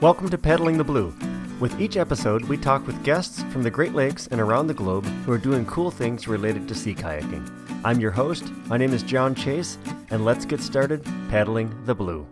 Welcome to Paddling the Blue. With each episode, we talk with guests from the Great Lakes and around the globe who are doing cool things related to sea kayaking. I'm your host. My name is John Chase, and let's get started paddling the blue.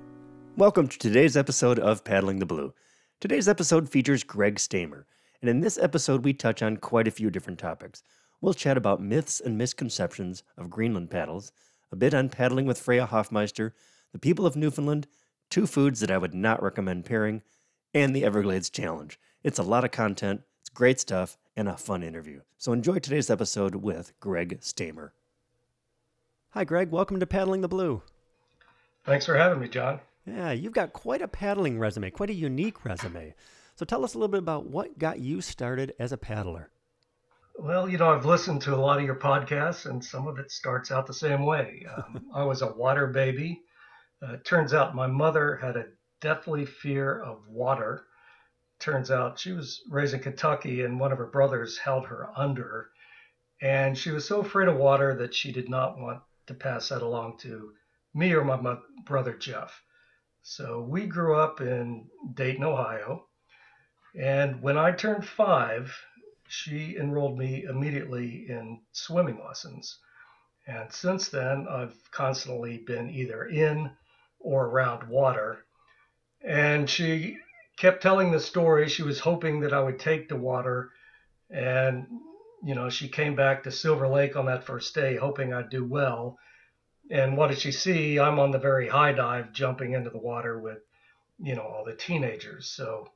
Welcome to today's episode of Paddling the Blue. Today's episode features Greg Stamer, and in this episode, we touch on quite a few different topics. We'll chat about myths and misconceptions of Greenland paddles, a bit on paddling with Freya Hoffmeister, the people of Newfoundland, two foods that I would not recommend pairing, and the Everglades Challenge. It's a lot of content, it's great stuff, and a fun interview. So enjoy today's episode with Greg Stamer. Hi, Greg. Welcome to Paddling the Blue. Thanks for having me, John. Yeah, you've got quite a paddling resume, quite a unique resume. So tell us a little bit about what got you started as a paddler. Well, you know, I've listened to a lot of your podcasts, and some of it starts out the same way. Um, I was a water baby. Uh, it turns out my mother had a deathly fear of water. Turns out she was raised in Kentucky, and one of her brothers held her under. And she was so afraid of water that she did not want to pass that along to me or my brother Jeff. So we grew up in Dayton, Ohio. And when I turned five, she enrolled me immediately in swimming lessons. And since then, I've constantly been either in or around water. And she kept telling the story. She was hoping that I would take the water. And, you know, she came back to Silver Lake on that first day, hoping I'd do well. And what did she see? I'm on the very high dive, jumping into the water with, you know, all the teenagers. So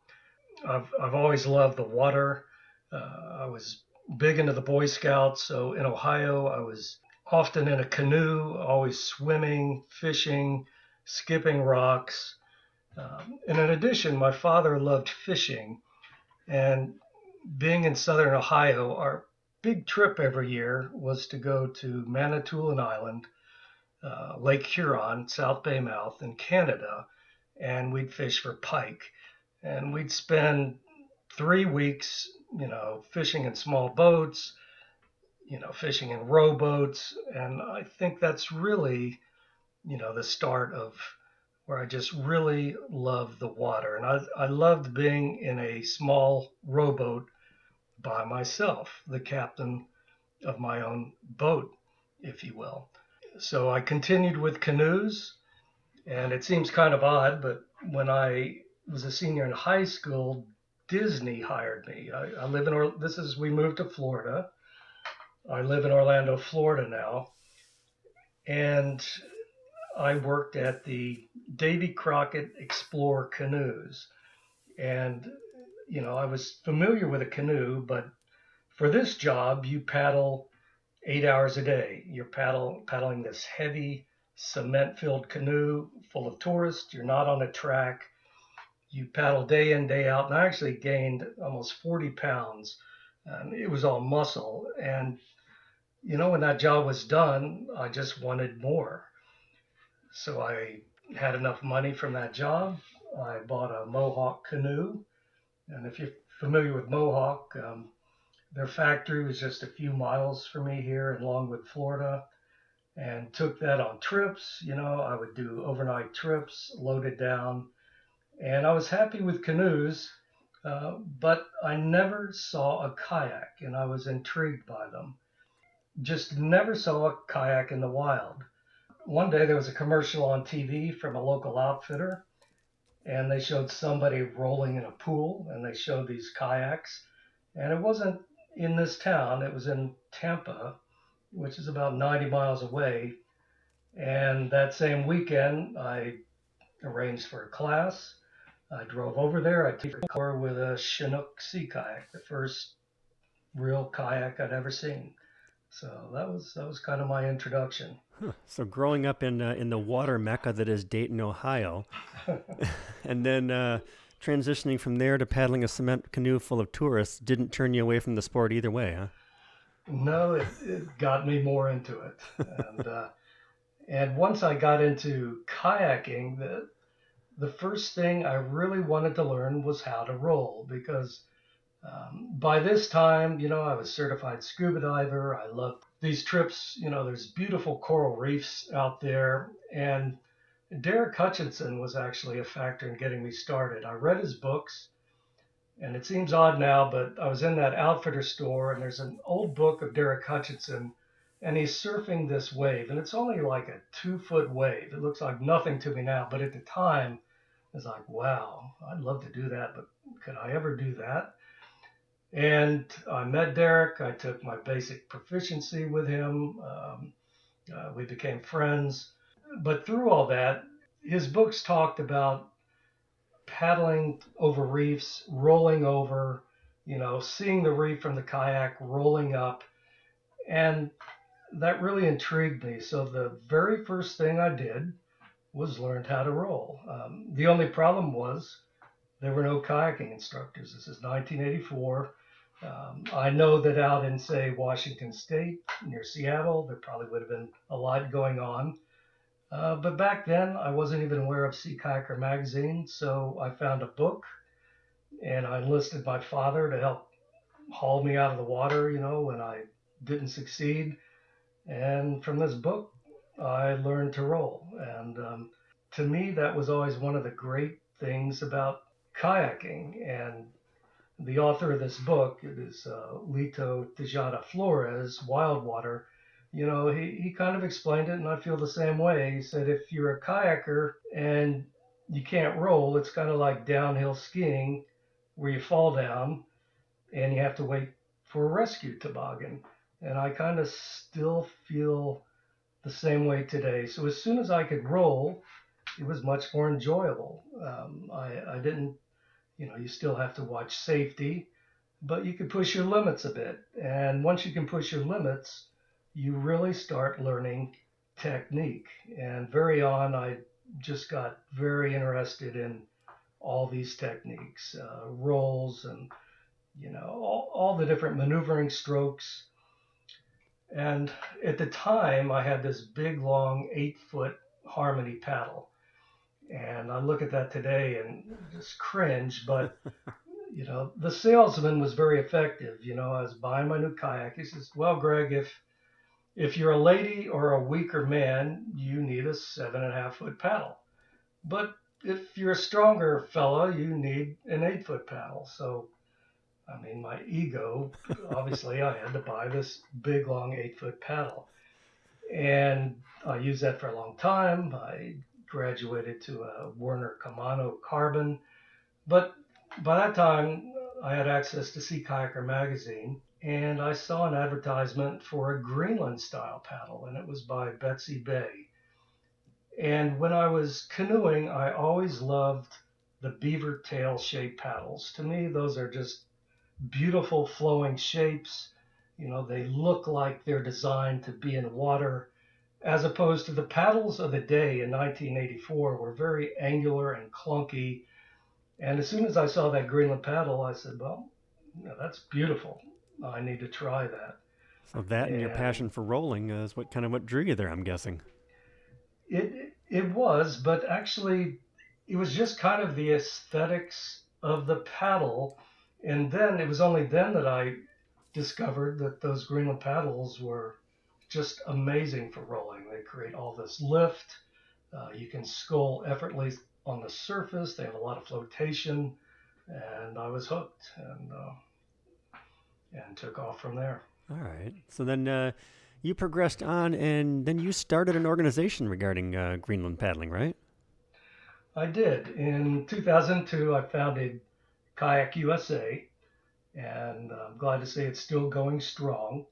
I've, I've always loved the water. Uh, I was big into the Boy Scouts. So in Ohio, I was often in a canoe, always swimming, fishing, skipping rocks. Um, and in addition, my father loved fishing. And being in southern Ohio, our big trip every year was to go to Manitoulin Island, uh, Lake Huron, South Baymouth in Canada, and we'd fish for pike. And we'd spend three weeks, you know, fishing in small boats, you know, fishing in rowboats. And I think that's really, you know, the start of where I just really loved the water. And I, I loved being in a small rowboat by myself, the captain of my own boat, if you will. So I continued with canoes. And it seems kind of odd, but when I was a senior in high school, Disney hired me. I, I live in, or, this is, we moved to Florida. I live in Orlando, Florida now. And I worked at the Davy Crockett Explorer canoes. And, you know, I was familiar with a canoe, but for this job, you paddle eight hours a day. You're paddle, paddling this heavy cement filled canoe full of tourists. You're not on a track. You paddle day in, day out. And I actually gained almost 40 pounds. And it was all muscle. And, you know, when that job was done, I just wanted more. So I had enough money from that job. I bought a Mohawk canoe. And if you're familiar with Mohawk, um, their factory was just a few miles from me here in Longwood, Florida, and took that on trips. You know, I would do overnight trips, loaded down, and I was happy with canoes, uh, but I never saw a kayak, and I was intrigued by them. Just never saw a kayak in the wild. One day there was a commercial on TV from a local outfitter, and they showed somebody rolling in a pool, and they showed these kayaks, and it wasn't in this town. It was in Tampa, which is about 90 miles away. And that same weekend, I arranged for a class. I drove over there. I took a car with a Chinook sea kayak, the first real kayak I'd ever seen. So that was that was kind of my introduction. Huh. So growing up in uh, in the water mecca that is Dayton, Ohio, and then uh, transitioning from there to paddling a cement canoe full of tourists didn't turn you away from the sport either way, huh? No, it, it got me more into it. And, uh, and once I got into kayaking, the, the first thing I really wanted to learn was how to roll because um, by this time, you know, I was certified scuba diver. I loved these trips. You know, there's beautiful coral reefs out there. And Derek Hutchinson was actually a factor in getting me started. I read his books, and it seems odd now, but I was in that outfitter store, and there's an old book of Derek Hutchinson, and he's surfing this wave, and it's only like a two foot wave. It looks like nothing to me now, but at the time, it's like, wow, I'd love to do that, but could I ever do that? And I met Derek. I took my basic proficiency with him. Um, uh, we became friends. But through all that, his books talked about paddling over reefs, rolling over, you know, seeing the reef from the kayak, rolling up. And that really intrigued me. So the very first thing I did was learned how to roll. Um, the only problem was there were no kayaking instructors. This is 1984. Um, I know that out in, say, Washington State, near Seattle, there probably would have been a lot going on. Uh, but back then, I wasn't even aware of Sea Kayaker magazine, so I found a book and I enlisted my father to help haul me out of the water, you know, when I didn't succeed. And from this book, I learned to roll. And um, to me, that was always one of the great things about kayaking. And the author of this book is uh, Lito Tejada Flores, Wildwater. You know, he, he kind of explained it, and I feel the same way. He said if you're a kayaker and you can't roll, it's kind of like downhill skiing where you fall down and you have to wait for a rescue toboggan. And I kind of still feel the same way today. So as soon as I could roll, it was much more enjoyable. Um, I, I didn't, you know, you still have to watch safety, but you can push your limits a bit. And once you can push your limits, you really start learning technique. And very on, I just got very interested in all these techniques, uh, rolls, and you know all, all the different maneuvering strokes. And at the time, I had this big, long, eight foot Harmony paddle. And I look at that today and just cringe, but you know, the salesman was very effective. You know, I was buying my new kayak. He says, Well, Greg, if if you're a lady or a weaker man, you need a seven and a half foot paddle. But if you're a stronger fella, you need an eight foot paddle. So, I mean, my ego, obviously, I had to buy this big, long eight foot paddle. And I used that for a long time. I graduated to a Werner Camano carbon. But by that time, I had access to Sea Kayaker magazine and I saw an advertisement for a Greenland style paddle, and it was by Betsy Bay. And when I was canoeing, I always loved the beaver tail shaped paddles. To me, those are just beautiful flowing shapes. You know, they look like they're designed to be in water, as opposed to the paddles of the day in 1984 were very angular and clunky. And as soon as I saw that Greenland paddle, I said, well, you know, that's beautiful. I need to try that. So that and, and your passion for rolling is what kind of what drew you there, I'm guessing. It it was, but actually, it was just kind of the aesthetics of the paddle, and then it was only then that I discovered that those Greenland paddles were just amazing for rolling. They create all this lift. Uh, you can scull effortlessly on the surface. They have a lot of flotation, and I was hooked. And uh, and took off from there. All right. So then uh, you progressed on, and then you started an organization regarding uh, Greenland paddling, right? I did. In 2002, I founded Qajaq USA, and I'm glad to say it's still going strong.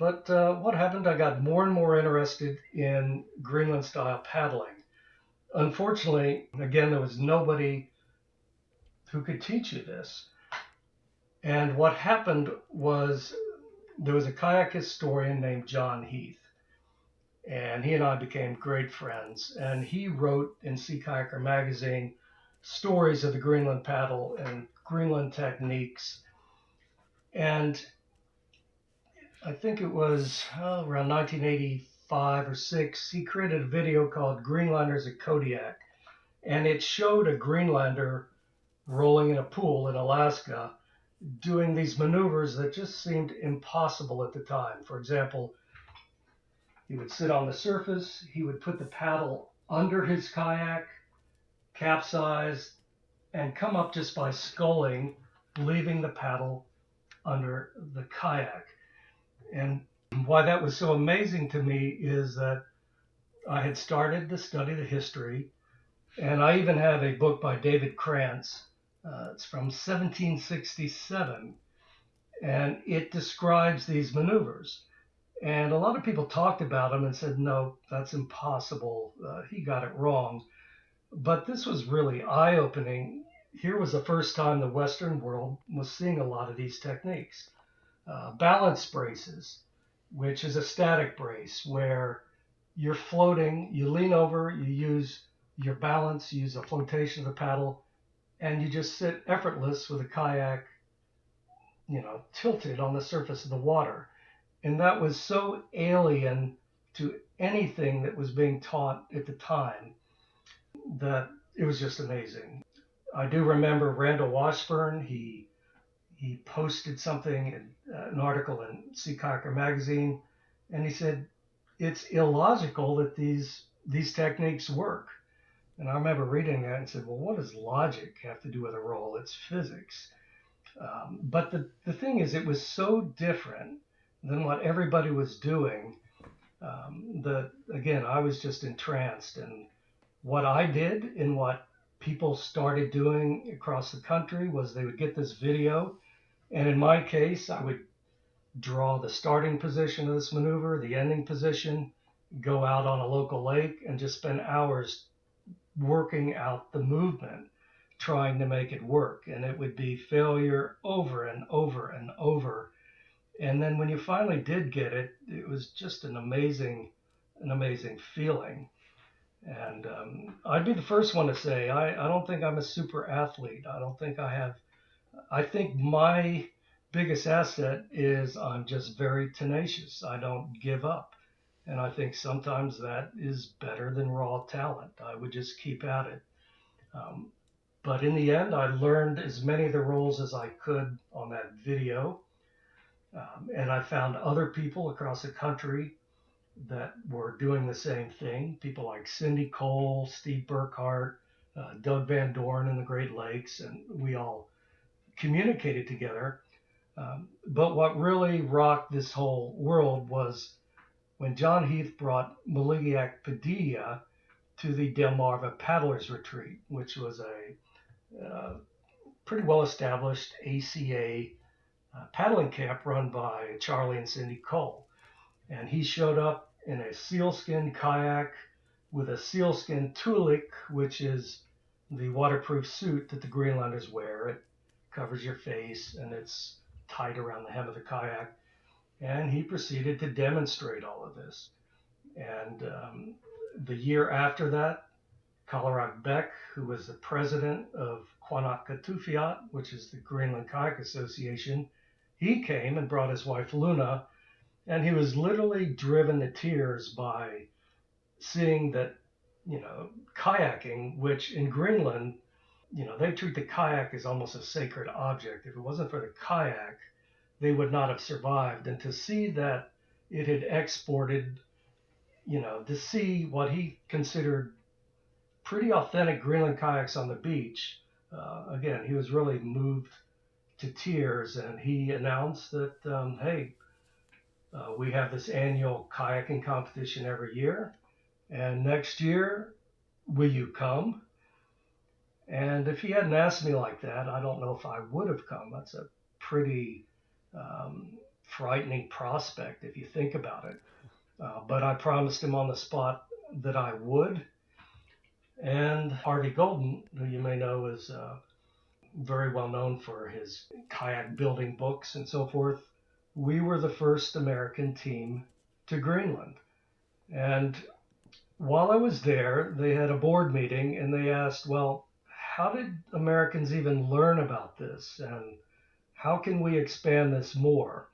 But uh, what happened? I got more and more interested in Greenland style paddling. Unfortunately, again, there was nobody who could teach you this. And what happened was there was a kayak historian named John Heath, and he and I became great friends. And he wrote in Sea Kayaker magazine stories of the Greenland paddle and Greenland techniques. And I think it was oh, around 1985 or six, he created a video called Greenlanders at Kodiak. And it showed a Greenlander rolling in a pool in Alaska doing these maneuvers that just seemed impossible at the time. For example, he would sit on the surface, he would put the paddle under his kayak, capsize, and come up just by sculling, leaving the paddle under the kayak. And why that was so amazing to me is that I had started to study the history, and I even have a book by David Crantz. Uh, it's from 1767, and it describes these maneuvers. And a lot of people talked about him and said, no, that's impossible. Uh, he got it wrong. But this was really eye opening. Here was the first time the Western world was seeing a lot of these techniques. Uh, balance braces, which is a static brace where you're floating, you lean over, you use your balance, you use a flotation of the paddle, and you just sit effortless with a kayak, you know, tilted on the surface of the water. And that was so alien to anything that was being taught at the time that it was just amazing. I do remember Randel Washburne. He he posted something, in, uh, an article in Sea magazine, and he said it's illogical that these these techniques work. And I remember reading that and said, well, what does logic have to do with a roll? It's physics. Um, but the, the thing is, it was so different than what everybody was doing. Um, that again, I was just entranced. And what I did and what people started doing across the country was they would get this video. And in my case, I would draw the starting position of this maneuver, the ending position, go out on a local lake, and just spend hours working out the movement, trying to make it work. And it would be failure over and over and over and then when you finally did get it, it was just an amazing, an amazing feeling. And um, I'd be the first one to say I, I don't think I'm a super athlete. I don't think I have. I think my biggest asset is I'm just very tenacious. I don't give up. And I think sometimes that is better than raw talent. I would just keep at it. Um, but in the end, I learned as many of the rolls as I could on that video. Um, and I found other people across the country that were doing the same thing. People like Cindy Cole, Steve Burkhart, uh, Doug Van Dorn in the Great Lakes, and we all communicated together. Um, but what really rocked this whole world was when John Heath brought Maligiaq Padilla to the Delmarva Paddlers Retreat, which was a uh, pretty well established ACA uh, paddling camp run by Charlie and Cindy Cole. And he showed up in a sealskin kayak with a sealskin tunic, which is the waterproof suit that the Greenlanders wear. It covers your face and it's tied around the hem of the kayak. And he proceeded to demonstrate all of this. And um, the year after that, Kalarak Beck, who was the president of Qaannat Kattuffiat, which is the Greenland Kayak Association, he came and brought his wife Luna, and he was literally driven to tears by seeing that, you know, kayaking, which in Greenland, you know, they treat the kayak as almost a sacred object. If it wasn't for the kayak, they would not have survived. And to see that it had exported, you know, to see what he considered pretty authentic Greenland kayaks on the beach, uh, again, he was really moved to tears, and he announced that, um, hey, uh, we have this annual kayaking competition every year, and next year, will you come? And if he hadn't asked me like that, I don't know if I would have come. That's a pretty um, frightening prospect if you think about it. Uh, but I promised him on the spot that I would. And Harvey Golden, who you may know is uh, very well known for his kayak building books and so forth, we were the first American team to Greenland. And while I was there, they had a board meeting and they asked, well, how did Americans even learn about this? And how can we expand this more?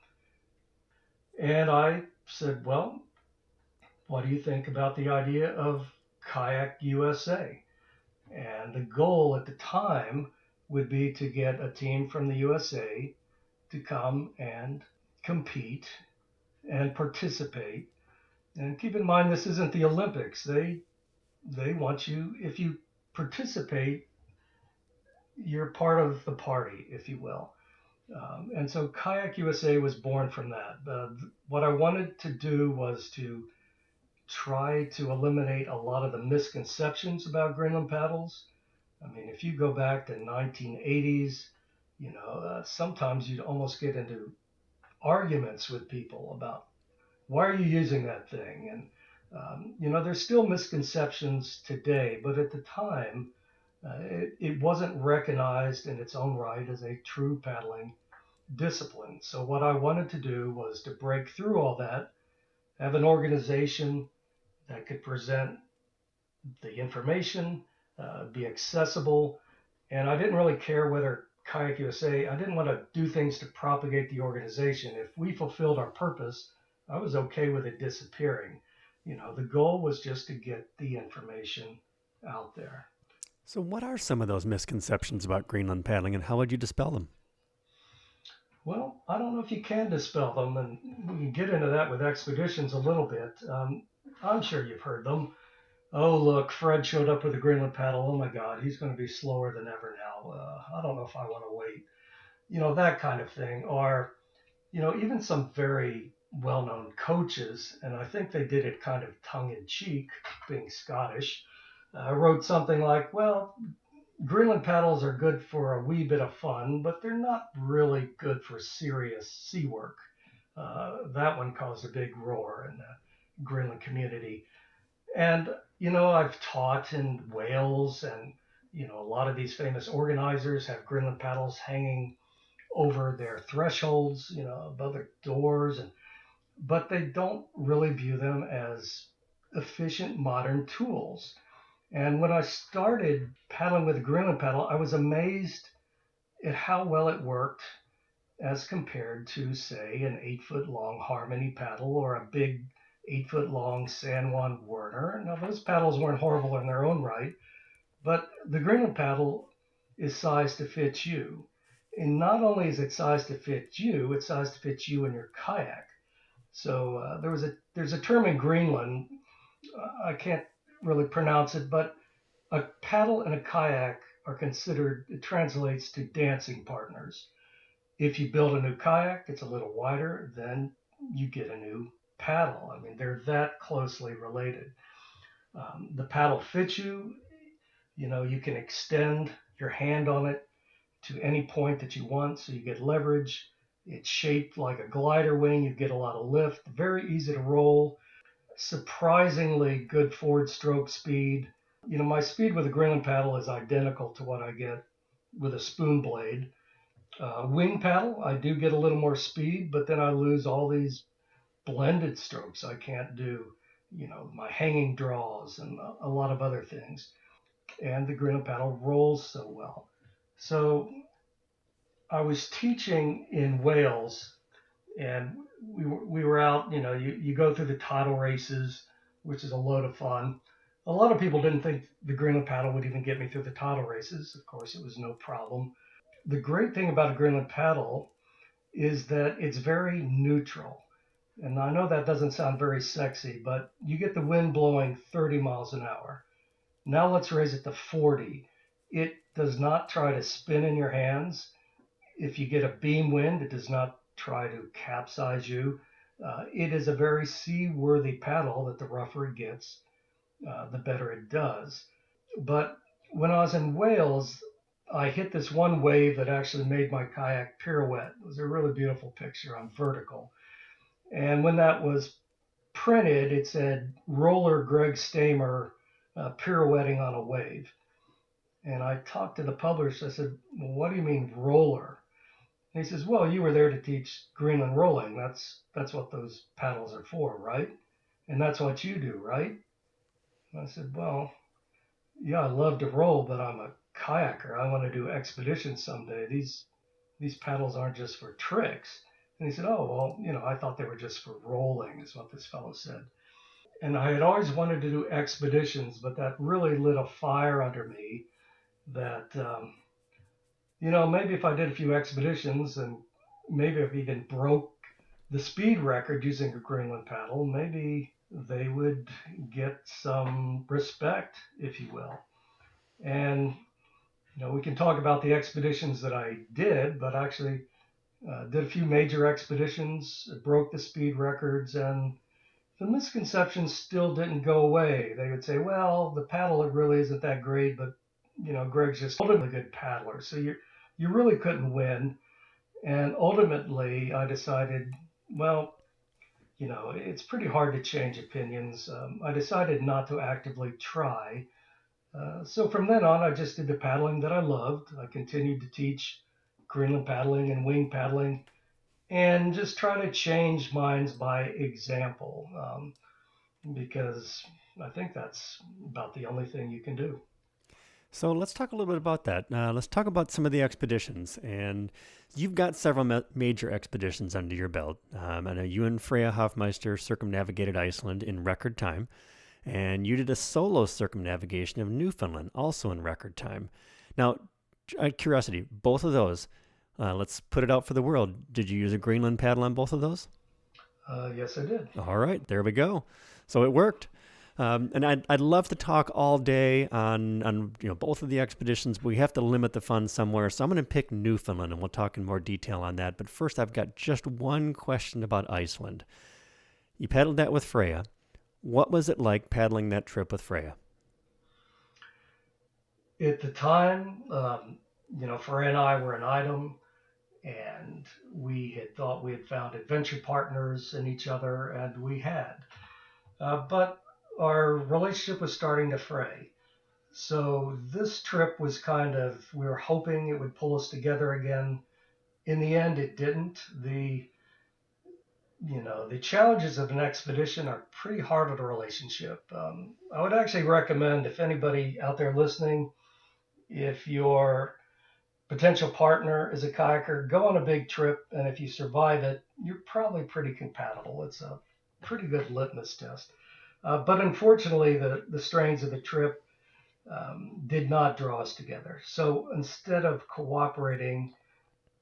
And I said, well, what do you think about the idea of Qajaq USA? And the goal at the time would be to get a team from the USA to come and compete and participate. And keep in mind, this isn't the Olympics. They they want you, if you participate, you're part of the party, if you will. Um, and so Qajaq USA was born from that. Uh, what I wanted to do was to try to eliminate a lot of the misconceptions about Greenland paddles. I mean, if you go back to 1980s, you know, uh, sometimes you'd almost get into arguments with people about why are you using that thing? And, um, you know, there's still misconceptions today, but at the time, uh, it, it wasn't recognized in its own right as a true paddling discipline. So, what I wanted to do was to break through all that, have an organization that could present the information, uh, be accessible, and I didn't really care whether Qajaq USA, I didn't want to do things to propagate the organization. If we fulfilled our purpose, I was okay with it disappearing. You know, the goal was just to get the information out there. So, what are some of those misconceptions about Greenland paddling and how would you dispel them? Well, I don't know if you can dispel them, and we can get into that with expeditions a little bit. Um, I'm sure you've heard them. Oh, look, Fred showed up with a Greenland paddle. Oh my God, he's going to be slower than ever now. Uh, I don't know if I want to wait. You know, that kind of thing. Or, you know, even some very well known coaches, and I think they did it kind of tongue in cheek, being Scottish, uh, wrote something like, well, Greenland paddles are good for a wee bit of fun, but they're not really good for serious sea work. Uh, that one caused a big roar in the Greenland community. And, you know, I've taught in Wales, and, you know, a lot of these famous organizers have Greenland paddles hanging over their thresholds, you know, above their doors, and but they don't really view them as efficient modern tools. And when I started paddling with a Greenland paddle, I was amazed at how well it worked as compared to, say, an eight foot long Harmony paddle or a big eight foot long San Juan Werner. Now, those paddles weren't horrible in their own right, but the Greenland paddle is sized to fit you. And not only is it sized to fit you, it's sized to fit you and your kayak. So uh, there was a there's a term in Greenland, uh, I can't really pronounce it, but a paddle and a kayak are considered, it translates to dancing partners. If you build a new kayak it's a little wider, then you get a new paddle. I mean, they're that closely related. Um, the paddle fits you, you know, you can extend your hand on it to any point that you want, so you get leverage. It's shaped like a glider wing, you get a lot of lift, very easy to roll surprisingly good forward stroke speed. You know, my speed with a Greenland paddle is identical to what I get with a spoon blade. Uh, wing paddle, I do get a little more speed, but then I lose all these blended strokes I can't do, you know, my hanging draws and a lot of other things. And the Greenland paddle rolls so well. So I was teaching in Wales and we were, we were out, you know, you, you go through the tidal races, which is a load of fun. A lot of people didn't think the Greenland paddle would even get me through the tidal races. Of course, it was no problem. The great thing about a Greenland paddle is that it's very neutral. And I know that doesn't sound very sexy, but you get the wind blowing 30 miles an hour. Now let's raise it to 40. It does not try to spin in your hands. If you get a beam wind, it does not try to capsize you. Uh, it is a very seaworthy paddle that the rougher it gets, uh, the better it does. But when I was in Wales, I hit this one wave that actually made my kayak pirouette. It was a really beautiful picture on vertical. And when that was printed, it said roller Greg Stamer uh, pirouetting on a wave. And I talked to the publisher. I said, well, what do you mean roller? He says, "Well, you were there to teach Greenland rolling. That's that's what those paddles are for, right? And that's what you do, right?" And I said, "Well, yeah, I love to roll, but I'm a kayaker. I want to do expeditions someday. These these paddles aren't just for tricks." And he said, "Oh, well, you know, I thought they were just for rolling," is what this fellow said. And I had always wanted to do expeditions, but that really lit a fire under me that um, you know, maybe if I did a few expeditions and maybe if even broke the speed record using a Greenland paddle, maybe they would get some respect, if you will. And you know, we can talk about the expeditions that I did, but actually uh, did a few major expeditions, broke the speed records, and the misconceptions still didn't go away. They would say, well, the paddle really isn't that great, but you know, Greg's just a good paddler, so you you really couldn't win. And ultimately, I decided, well, you know, it's pretty hard to change opinions. Um, I decided not to actively try. Uh, so from then on, I just did the paddling that I loved. I continued to teach Greenland paddling and wing paddling and just try to change minds by example um, because I think that's about the only thing you can do. So let's talk a little bit about that. Uh, let's talk about some of the expeditions. And you've got several ma- major expeditions under your belt. Um, I know you and Freya Hoffmeister circumnavigated Iceland in record time, and you did a solo circumnavigation of Newfoundland also in record time. Now, out of curiosity, both of those, uh, let's put it out for the world. Did you use a Greenland paddle on both of those? Uh, yes, I did. All right, there we go. So it worked. Um, and I'd, I'd love to talk all day on, on you know both of the expeditions, but we have to limit the fun somewhere. So I'm going to pick Newfoundland, and we'll talk in more detail on that. But first, I've got just one question about Iceland. You paddled that with Freya. What was it like paddling that trip with Freya? At the time, um, you know, Freya and I were an item, and we had thought we had found adventure partners in each other, and we had. Uh, but our relationship was starting to fray. So this trip was kind of, we were hoping it would pull us together again. In the end, it didn't. The, you know, the challenges of an expedition are pretty hard on a relationship. Um, I would actually recommend if anybody out there listening, if your potential partner is a kayaker, go on a big trip, and if you survive it, you're probably pretty compatible. It's a pretty good litmus test. Uh, but unfortunately, the, the strains of the trip um, did not draw us together. So instead of cooperating,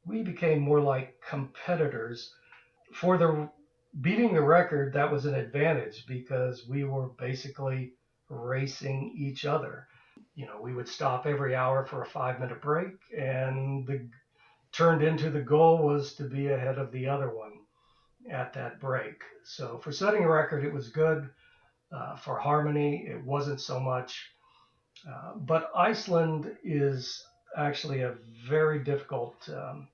we became more like competitors. For the beating the record, that was an advantage because we were basically racing each other. You know, we would stop every hour for a five minute break, and the turned into the goal was to be ahead of the other one at that break. So for setting a record, it was good. Uh, for harmony, it wasn't so much. Uh, but Iceland is actually a very difficult. Um,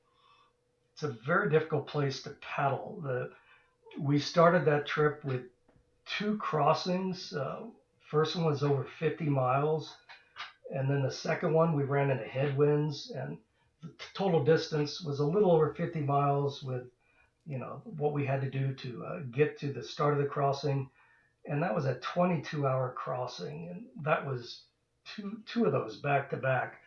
it's a very difficult place to paddle. The, we started that trip with two crossings. Uh, first one was over 50 miles, and then the second one we ran into headwinds, and the total distance was a little over 50 miles with, you know, what we had to do to uh, get to the start of the crossing and that was a 22 hour crossing and that was two two of those back to back.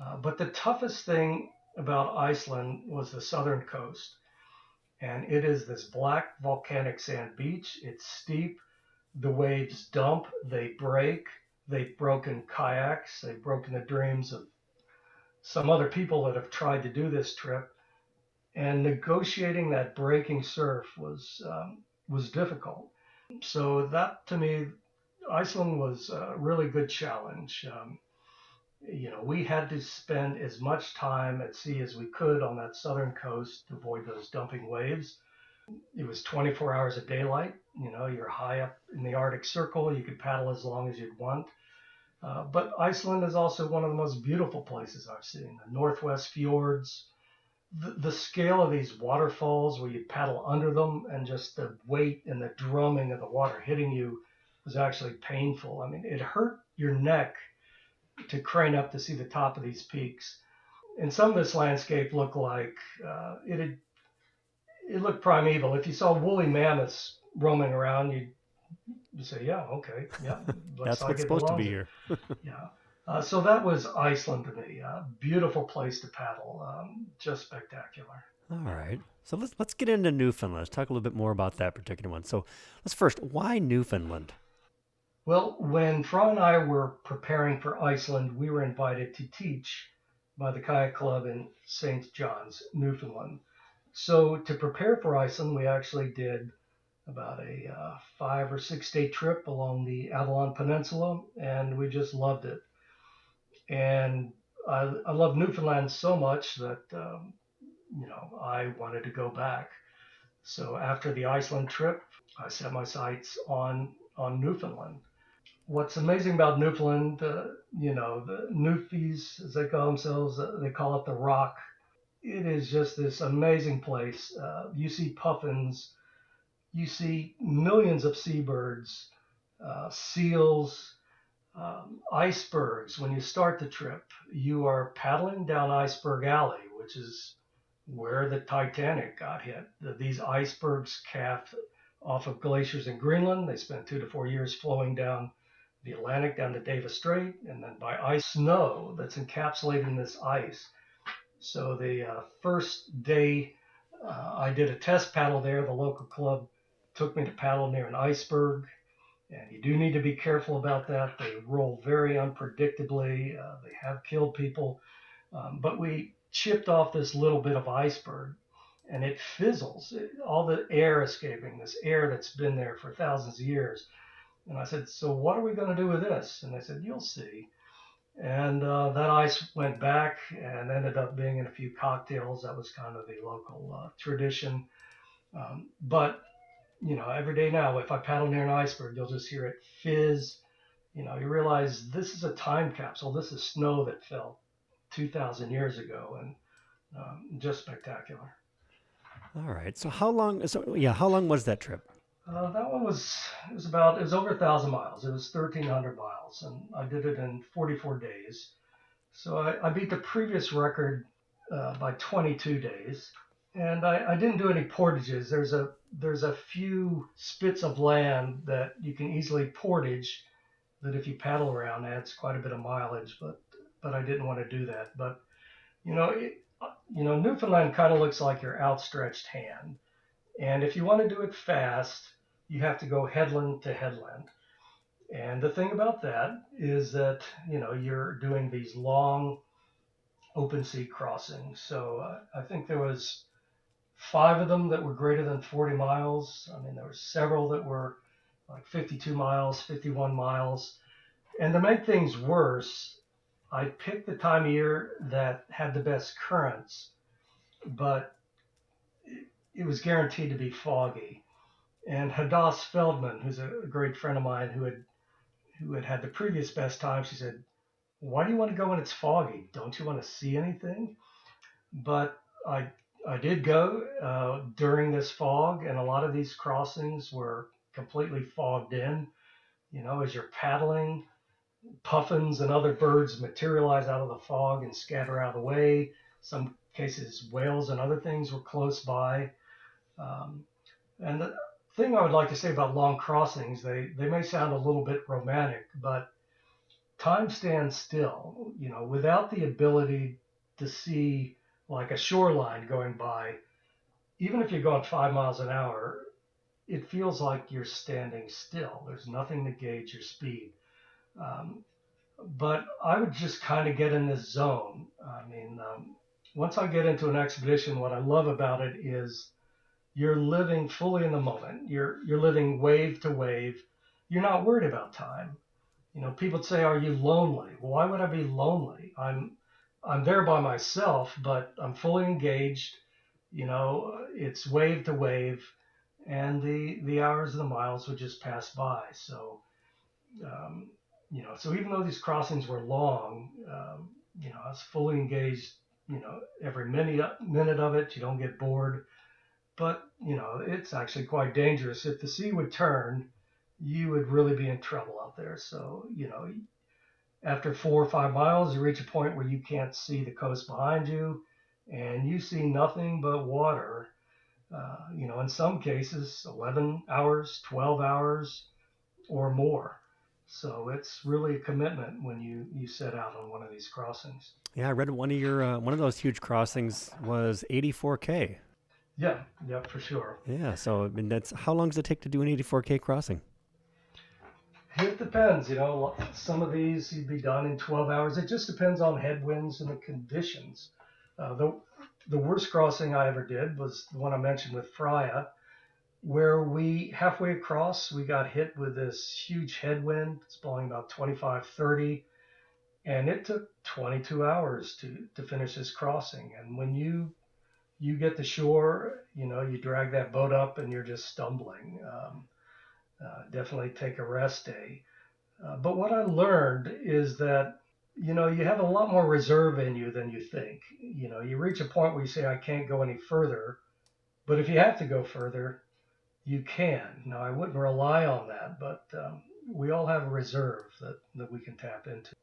Uh, but the toughest thing about iceland was the southern coast and it is this black volcanic sand beach. It's steep. The waves dump. They break. They've broken kayaks. They've broken the dreams of some other people that have tried to do this trip. And negotiating that breaking surf was um, was difficult so that to me, Iceland was a really good challenge. Um, you know, we had to spend as much time at sea as we could on that southern coast to avoid those dumping waves. It was 24 hours of daylight. You know, you're high up in the Arctic Circle. You could paddle as long as you'd want. Uh, but Iceland is also one of the most beautiful places I've seen. The northwest fjords, the, the scale of these waterfalls where you paddle under them and just the weight and the drumming of the water hitting you was actually painful. I mean, it hurt your neck to crane up to see the top of these peaks. And some of this landscape looked like uh, it had, it looked primeval. If you saw woolly mammoths roaming around, you'd, you'd say, "Yeah, okay, yeah, that's like what's supposed to be here." yeah. Uh, so that was Iceland to me. A beautiful place to paddle, um, just spectacular. All right. So let's let's get into Newfoundland. Let's talk a little bit more about that particular one. So let's first, why Newfoundland? Well, when Fran and I were preparing for Iceland, we were invited to teach by the Kayak Club in St. John's, Newfoundland. So to prepare for Iceland, we actually did about a uh, five or six day trip along the Avalon Peninsula, and we just loved it. And I, I love Newfoundland so much that um, you know I wanted to go back. So after the Iceland trip, I set my sights on on Newfoundland. What's amazing about Newfoundland, uh, you know, the Newfies, as they call themselves, uh, they call it the Rock. It is just this amazing place. Uh, you see puffins, you see millions of seabirds, uh, seals, um, icebergs. When you start the trip, you are paddling down Iceberg Alley, which is where the Titanic got hit. These icebergs calved off of glaciers in Greenland. They spent two to four years flowing down the Atlantic down to Davis Strait, and then by ice snow that's encapsulating this ice. So the uh, first day uh, I did a test paddle there, the local club took me to paddle near an iceberg. And you do need to be careful about that. They roll very unpredictably. Uh, they have killed people. Um, but we chipped off this little bit of iceberg and it fizzles. It, all the air escaping, this air that's been there for thousands of years. And I said, So what are we going to do with this? And they said, You'll see. And uh, that ice went back and ended up being in a few cocktails. That was kind of the local uh, tradition. Um, but, you know, every day now, if I paddle near an iceberg, you'll just hear it fizz. You know, you realize this is a time capsule. This is snow that fell 2,000 years ago and um, just spectacular. All right. So how long? So yeah, how long was that trip? Uh, that one was it was about it was over a thousand miles. It was 1,300 miles, and I did it in 44 days. So I, I beat the previous record uh, by 22 days, and I, I didn't do any portages. There's a there's a few spits of land that you can easily portage. That if you paddle around adds quite a bit of mileage, but but I didn't want to do that. But you know, it, you know, Newfoundland kind of looks like your outstretched hand. And if you want to do it fast, you have to go headland to headland. And the thing about that is that, you know, you're doing these long open sea crossings. So uh, I think there was five of them that were greater than 40 miles. I mean, there were several that were like 52 miles, 51 miles. And to make things worse, I picked the time of year that had the best currents, but it was guaranteed to be foggy. And Hadass Feldman, who's a great friend of mine who had who had had the previous best time, she said, "Why do you want to go when it's foggy? Don't you want to see anything?" But I I did go uh, during this fog, and a lot of these crossings were completely fogged in. You know, as you're paddling, puffins and other birds materialize out of the fog and scatter out of the way. Some cases, whales and other things were close by. Um, and the thing I would like to say about long crossings, they, they may sound a little bit romantic, but time stands still. You know, without the ability to see like a shoreline going by, even if you're going five miles an hour, it feels like you're standing still. There's nothing to gauge your speed. Um, but I would just kind of get in this zone. I mean, um, once I get into an expedition, what I love about it is you're living fully in the moment. You're you're living wave to wave. You're not worried about time. You know, people say, "Are you lonely?" Well, why would I be lonely? I'm I'm there by myself, but I'm fully engaged. You know, it's wave to wave, and the the hours and the miles would just pass by. So, um, you know, so even though these crossings were long, um, you know, I was fully engaged, you know, every minute minute of it. You don't get bored, but you know, it's actually quite dangerous. If the sea would turn, you would really be in trouble out there. So, you know, after four or five miles, you reach a point where you can't see the coast behind you, and you see nothing but water. Uh, you know, in some cases, 11 hours, 12 hours, or more. So it's really a commitment when you you set out on one of these crossings. Yeah, I read one of your uh, one of those huge crossings was 84k. Yeah, yeah, for sure. Yeah, so I mean that's how long does it take to do an 84k crossing? It depends, you know. Some of these you'd be done in 12 hours. It just depends on headwinds and the conditions. Uh, the the worst crossing I ever did was the one I mentioned with Freya. where we halfway across we got hit with this huge headwind. It's blowing about 25, 30, and it took 22 hours to to finish this crossing. And when you you get to shore, you know, you drag that boat up and you're just stumbling. Um, uh, definitely take a rest day. Uh, but what I learned is that you know you have a lot more reserve in you than you think. You know, you reach a point where you say I can't go any further, but if you have to go further, you can. Now I wouldn't rely on that, but um, we all have a reserve that that we can tap into.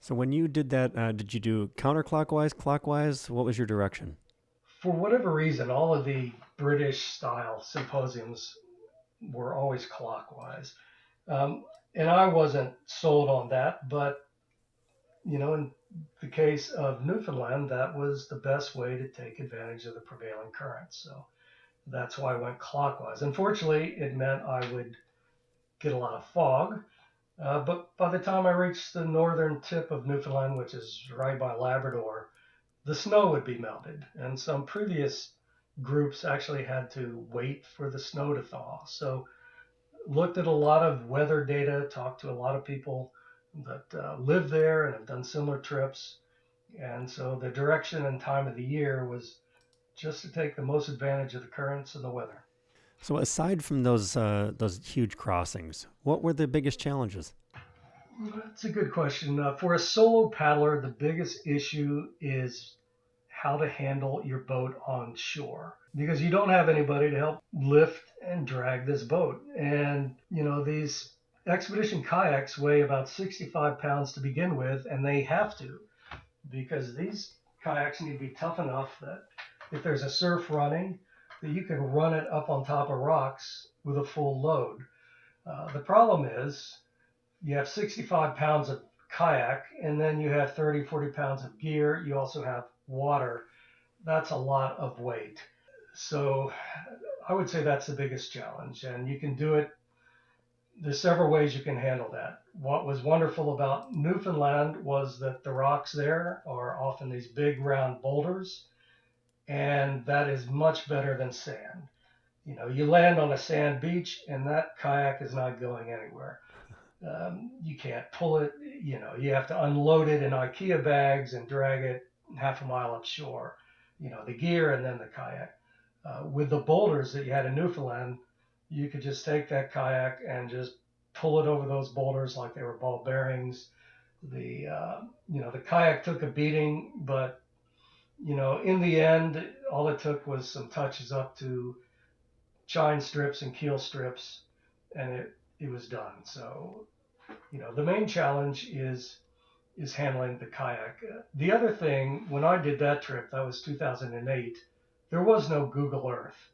So when you did that, uh, did you do counterclockwise, clockwise? What was your direction? For whatever reason, all of the British style symposiums were always clockwise. Um, and I wasn't sold on that, but you know, in the case of Newfoundland, that was the best way to take advantage of the prevailing current. So that's why I went clockwise. Unfortunately, it meant I would get a lot of fog. Uh, but by the time I reached the northern tip of Newfoundland, which is right by Labrador, the snow would be melted. And some previous groups actually had to wait for the snow to thaw. So looked at a lot of weather data, talked to a lot of people that uh, live there and have done similar trips. And so the direction and time of the year was just to take the most advantage of the currents and the weather. So aside from those uh, those huge crossings, what were the biggest challenges? That's a good question. Uh, for a solo paddler, the biggest issue is how to handle your boat on shore because you don't have anybody to help lift and drag this boat. And, you know, these expedition kayaks weigh about 65 pounds to begin with, and they have to because these kayaks need to be tough enough that if there's a surf running, that you can run it up on top of rocks with a full load. Uh, the problem is you have 65 pounds of kayak, and then you have 30, 40 pounds of gear. You also have water. That's a lot of weight. So I would say that's the biggest challenge, and you can do it. There's several ways you can handle that. What was wonderful about Newfoundland was that the rocks there are often these big round boulders, and that is much better than sand. You know, you land on a sand beach, and that kayak is not going anywhere. Um, you can't pull it. You know, you have to unload it in IKEA bags and drag it half a mile upshore. You know, the gear and then the kayak. Uh, with the boulders that you had in Newfoundland, you could just take that kayak and just pull it over those boulders like they were ball bearings. The uh, you know the kayak took a beating, but you know in the end, all it took was some touches up to chine strips and keel strips, and it it was done. So you know the main challenge is is handling the kayak. The other thing, when I did that trip, that was 2008 there was no Google Earth.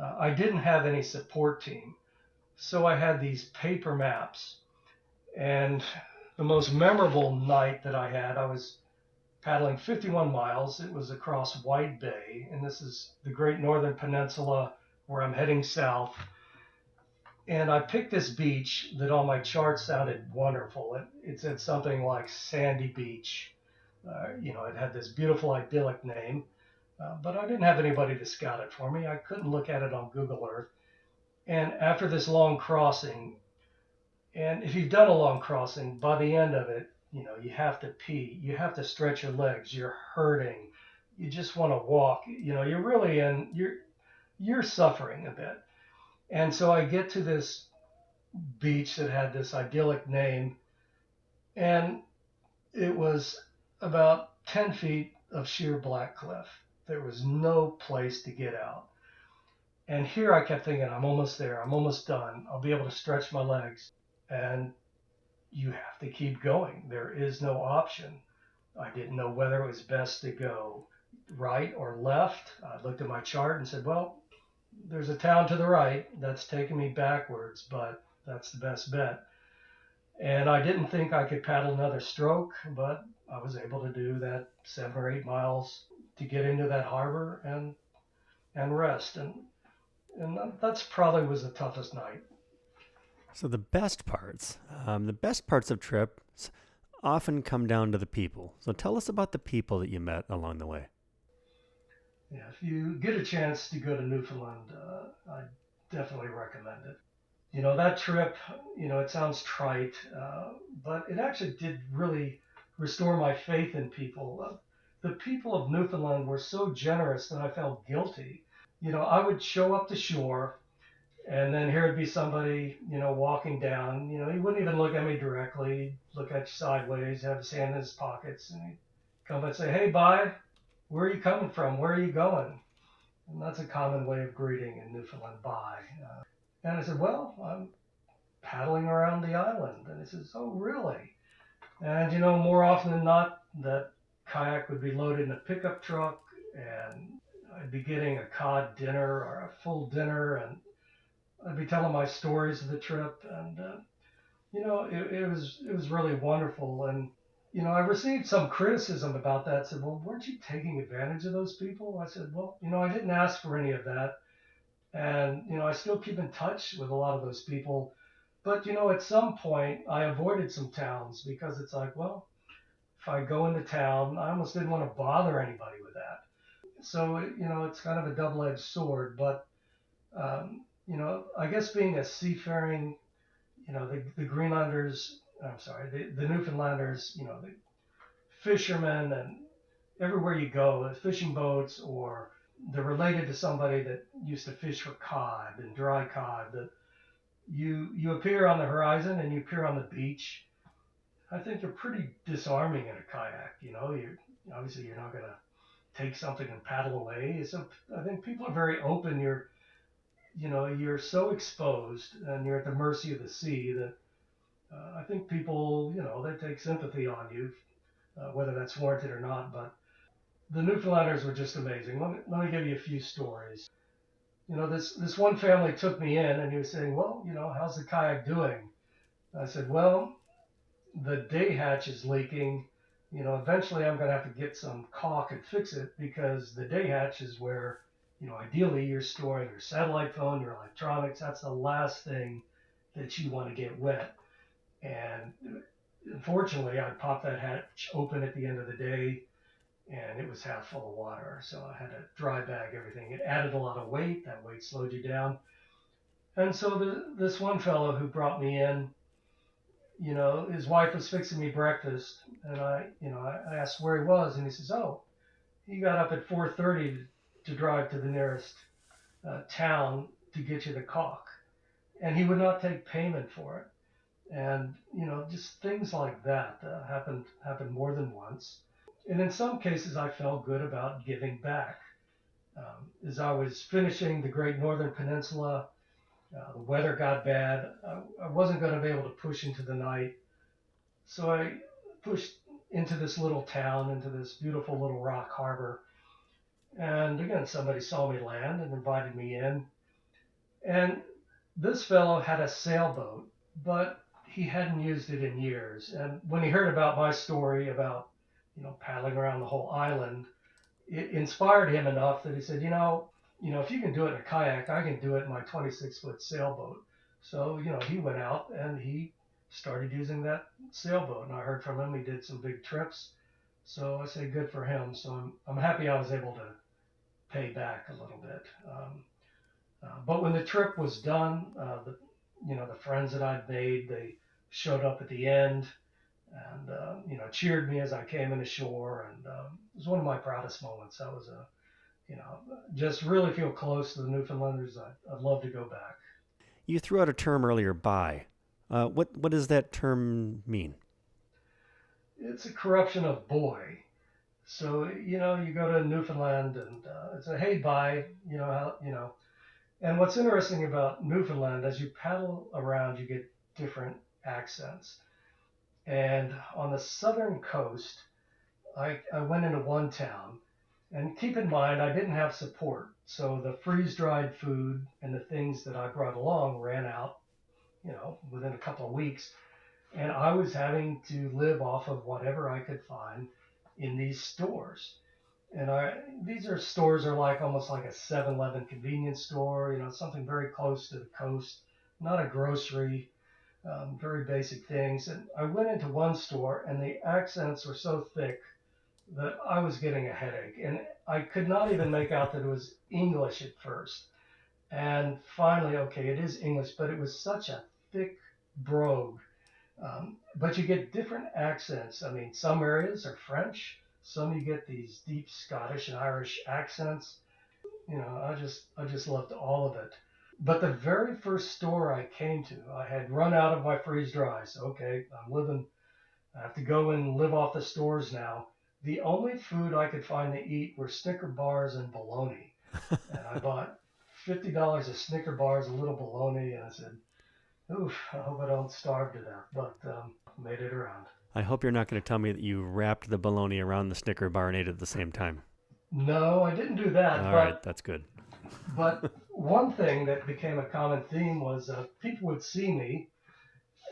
Uh, I didn't have any support team. So I had these paper maps. And the most memorable night that I had, I was paddling 51 miles. It was across White Bay, and this is the Great Northern Peninsula where I'm heading south. And I picked this beach that on my chart sounded wonderful. It, it said something like Sandy Beach. Uh, you know, it had this beautiful idyllic name. Uh, but I didn't have anybody to scout it for me. I couldn't look at it on Google Earth. And after this long crossing, and if you've done a long crossing, by the end of it, you know, you have to pee, you have to stretch your legs, you're hurting, you just want to walk, you know, you're really in, you're, you're suffering a bit. And so I get to this beach that had this idyllic name, and it was about 10 feet of sheer black cliff. There was no place to get out. And here I kept thinking, I'm almost there. I'm almost done. I'll be able to stretch my legs. And you have to keep going. There is no option. I didn't know whether it was best to go right or left. I looked at my chart and said, well, there's a town to the right that's taking me backwards, but that's the best bet. And I didn't think I could paddle another stroke, but I was able to do that seven or eight miles to get into that harbor and and rest and and that's probably was the toughest night. So the best parts, um, the best parts of trips often come down to the people. So tell us about the people that you met along the way. Yeah, if you get a chance to go to Newfoundland, uh, I definitely recommend it. You know, that trip, you know, it sounds trite, uh, but it actually did really restore my faith in people. Uh, the people of Newfoundland were so generous that I felt guilty. You know, I would show up to shore, and then here would be somebody, you know, walking down. You know, he wouldn't even look at me directly, He'd look at you sideways, have his hand in his pockets, and he'd come and say, "Hey, bye, where are you coming from? Where are you going?" And that's a common way of greeting in Newfoundland, bye. Uh, and I said, "Well, I'm paddling around the island," and he says, "Oh, really?" And you know, more often than not, that kayak would be loaded in a pickup truck, and I'd be getting a cod dinner or a full dinner, and I'd be telling my stories of the trip, and uh, you know, it, it was it was really wonderful. And you know, I received some criticism about that. I said, well, weren't you taking advantage of those people? I said, well, you know, I didn't ask for any of that, and you know, I still keep in touch with a lot of those people but you know, at some point, I avoided some towns because it's like, well, if I go into town, I almost didn't want to bother anybody with that. So you know, it's kind of a double-edged sword. But um, you know, I guess being a seafaring, you know, the, the Greenlanders, I'm sorry, the, the Newfoundlanders, you know, the fishermen and everywhere you go, the fishing boats or they're related to somebody that used to fish for cod and dry cod. The, you you appear on the horizon and you appear on the beach. I think you're pretty disarming in a kayak. You know, you obviously you're not gonna take something and paddle away. So I think people are very open. You're you know you're so exposed and you're at the mercy of the sea that uh, I think people you know they take sympathy on you, uh, whether that's warranted or not. But the Newfoundlanders were just amazing. Let me, let me give you a few stories you know, this this one family took me in and he was saying, well, you know, how's the kayak doing? I said, well, the day hatch is leaking. You know, eventually I'm going to have to get some caulk and fix it because the day hatch is where, you know, ideally you're storing your satellite phone, your electronics. That's the last thing that you want to get wet. And unfortunately, I popped that hatch open at the end of the day and it was half full of water. So I had to dry bag everything. It added a lot of weight. That weight slowed you down. And so the, this one fellow who brought me in, you know, his wife was fixing me breakfast, and I, you know, I asked where he was, and he says, "Oh, he got up at 4:30 to drive to the nearest uh, town to get you the caulk, and he would not take payment for it." And you know, just things like that uh, happened happened more than once and in some cases, I felt good about giving back. Um, as I was finishing the Great Northern Peninsula, uh, the weather got bad. I, I wasn't going to be able to push into the night. So I pushed into this little town, into this beautiful little rock harbor. And again, somebody saw me land and invited me in. And this fellow had a sailboat, but he hadn't used it in years. And when he heard about my story about you know, paddling around the whole island, it inspired him enough that he said, you know, you know, if you can do it in a kayak, I can do it in my 26 foot sailboat. So, you know, he went out and he started using that sailboat. And I heard from him, he did some big trips. So I say good for him. So I'm, I'm happy I was able to pay back a little bit. Um, uh, but when the trip was done, uh, the, you know, the friends that I'd made, they showed up at the end and uh, you know cheered me as I came in ashore, and um, it was one of my proudest moments. That was a, you know, just really feel close to the Newfoundlanders. I, would love to go back. You threw out a term earlier, "bye." Uh, what what does that term mean? It's a corruption of boy. So you know, you go to Newfoundland and uh, it's a hey bye. You know how you know. And what's interesting about Newfoundland, as you paddle around, you get different accents. And on the southern coast, I, I went into one town. And keep in mind, I didn't have support. So the freeze dried food and the things that I brought along ran out, you know, within a couple of weeks. And I was having to live off of whatever I could find in these stores. And I, these are stores are like almost like a 7-Eleven convenience store, you know, something very close to the coast, not a grocery um, very basic things. And I went into one store, and the accents were so thick that I was getting a headache, and I could not even make out that it was English at first. And finally, okay, it is English, but it was such a thick brogue. Um, but you get different accents. I mean, some areas are French, some you get these deep Scottish and Irish accents. You know, I just I just loved all of it. But the very first store I came to, I had run out of my freeze dries. Okay, I'm living. I have to go and live off the stores now. The only food I could find to eat were Snicker bars and bologna, and I bought fifty dollars of Snicker bars, a little bologna, and I said, "Oof, I hope I don't starve to death." But um, made it around. I hope you're not going to tell me that you wrapped the bologna around the Snicker bar and ate it at the same time. No, I didn't do that. All right, that's good. But one thing that became a common theme was uh, people would see me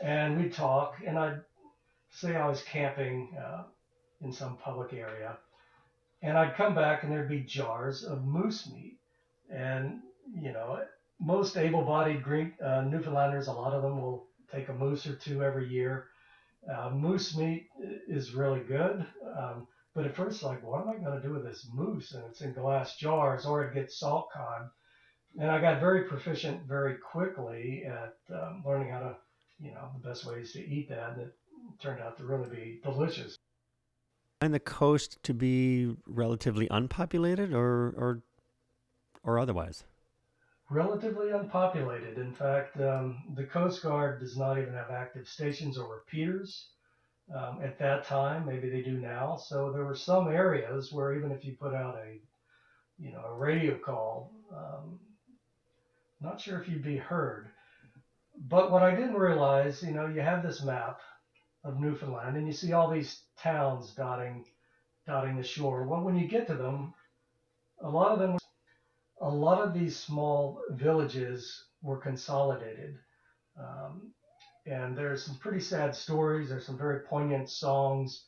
and we'd talk, and I'd say I was camping uh, in some public area, and I'd come back and there'd be jars of moose meat. And, you know, most able bodied uh, Newfoundlanders, a lot of them will take a moose or two every year uh, moose meat is really good. Um, but at first, like, what am I going to do with this moose? And it's in glass jars, or it gets salt cod. And I got very proficient very quickly at um, learning how to, you know, the best ways to eat that. And it turned out to really be delicious. And the coast to be relatively unpopulated, or or or otherwise relatively unpopulated. In fact, um, the Coast Guard does not even have active stations or repeaters um, at that time. Maybe they do now. So there were some areas where even if you put out a, you know, a radio call, um, not sure if you'd be heard. But what I didn't realize, you know, you have this map of Newfoundland and you see all these towns dotting dotting the shore. Well, when you get to them, a lot of them a lot of these small villages were consolidated. Um, and there's some pretty sad stories. There's some very poignant songs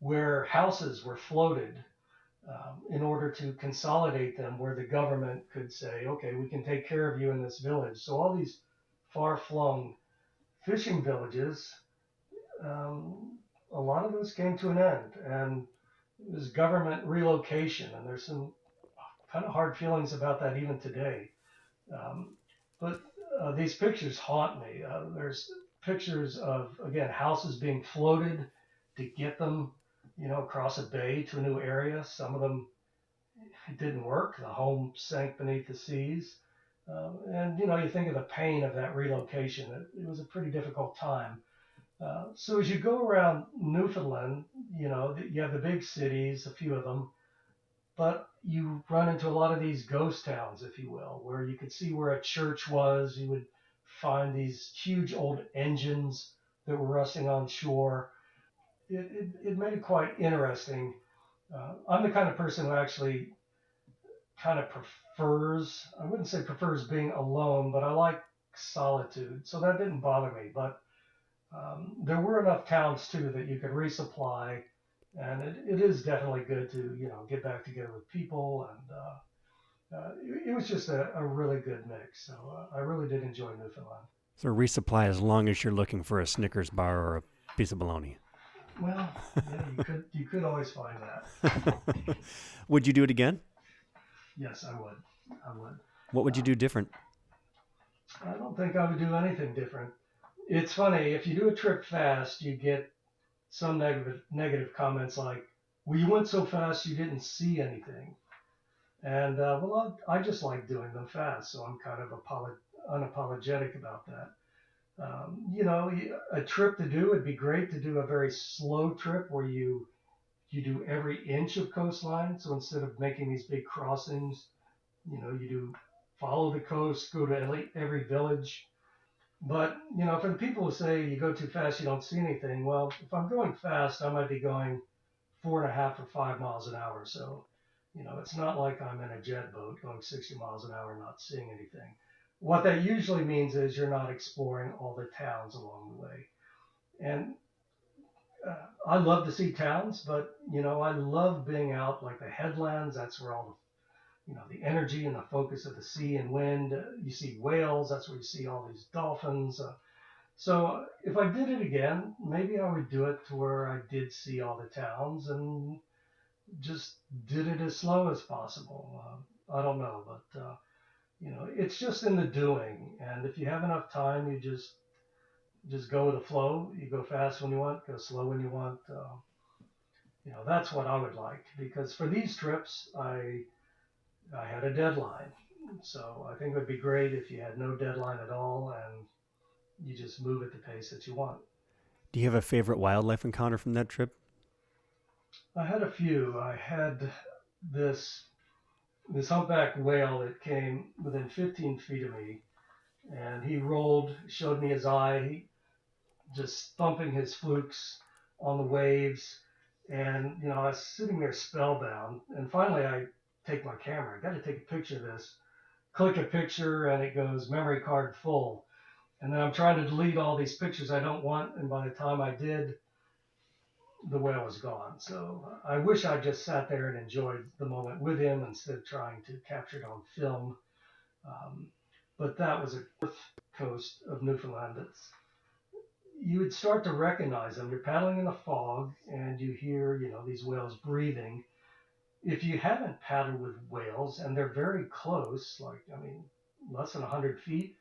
where houses were floated um, in order to consolidate them, where the government could say, okay, we can take care of you in this village. So all these far flung fishing villages, um, a lot of those came to an end. And was government relocation. And there's some kind of hard feelings about that even today. Um, but uh, these pictures haunt me. Uh, there's pictures of again houses being floated to get them, you know, across a bay to a new area. Some of them didn't work. The home sank beneath the seas. Um, and you know, you think of the pain of that relocation. It, it was a pretty difficult time. Uh, so as you go around Newfoundland, you know, you have the big cities, a few of them, but you run into a lot of these ghost towns, if you will, where you could see where a church was. You would find these huge old engines that were rusting on shore. It, it, it made it quite interesting. Uh, I'm the kind of person who actually kind of prefers, I wouldn't say prefers being alone, but I like solitude. So that didn't bother me. But um, there were enough towns too that you could resupply and it, it is definitely good to you know get back together with people and uh, uh, it, it, was just a, a, really good mix so uh, i really did enjoy newfoundland. So resupply as long as you're looking for a snickers bar or a piece of bologna. Well yeah you could you could always find that. Would you do it again? Yes i would. I would. What would you do different? I don't think i would do anything different. It's funny if you do a trip fast you get some negative negative comments like, "Well, you went so fast you didn't see anything," and uh, well, I, I, just like doing them fast, so I'm kind of apolo- unapologetic about that. Um, you know, a trip to do would be great to do a very slow trip where you you do every inch of coastline. So instead of making these big crossings, you know, you do follow the coast, go to every village, but, you know, for the people who say you go too fast, you don't see anything, well, if I'm going fast, I might be going four and a half or five miles an hour. So, you know, it's not like I'm in a jet boat going 60 miles an hour not seeing anything. What that usually means is you're not exploring all the towns along the way. And uh, I love to see towns, but, you know, I love being out like the headlands. That's where all the you know the energy and the focus of the sea and wind. Uh, you see whales. That's where you see all these dolphins. Uh, so if I did it again, maybe I would do it to where I did see all the towns and just did it as slow as possible. Uh, I don't know, but uh, you know, it's just in the doing. And if you have enough time, you just just go with the flow. You go fast when you want, go slow when you want. Uh, you know, that's what I would like because for these trips, I I had a deadline. So I think it would be great if you had no deadline at all and you just move at the pace that you want. Do you have a favorite wildlife encounter from that trip? I had a few. I had this this humpback whale that came within 15 feet of me, and he rolled, showed me his eye, just thumping his flukes on the waves, and you know I was sitting there spellbound. And finally, I take my camera. I got to take a picture of this. Click a picture, and it goes memory card full. And then I'm trying to delete all these pictures I don't want, and by the time I did, the whale was gone. So I wish I just sat there and enjoyed the moment with him instead of trying to capture it on film. Um, but that was a north coast of Newfoundland. That's, you would start to recognize them. You're paddling in the fog and you hear, you know, these whales breathing. If you haven't paddled with whales and they're very close, like, I mean, less than 100 feet,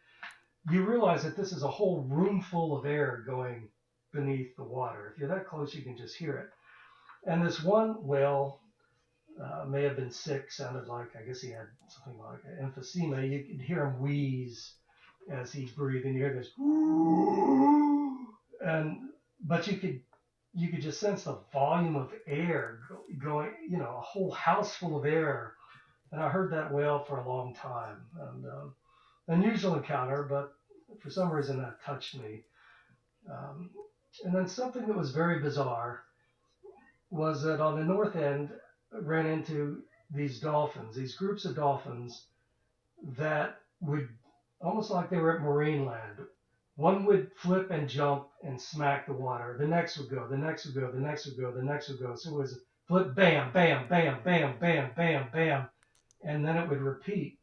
you realize that this is a whole room full of air going beneath the water. If you're that close, you can just hear it. And this one whale uh, may have been sick, sounded like, I guess he had something like emphysema. You could hear him wheeze as he breathed, and you hear this, and but you could you could just sense the volume of air going, you know, a whole house full of air. And I heard that whale for a long time, and um, unusual encounter, but for some reason that touched me. Um, and then something that was very bizarre was that on the north end, ran into these dolphins, these groups of dolphins that would almost like they were at marine land. One would flip and jump and smack the water. The next would go, the next would go, the next would go, the next would go. So it was flip, bam, bam, bam, bam, bam, bam, bam. And then it would repeat.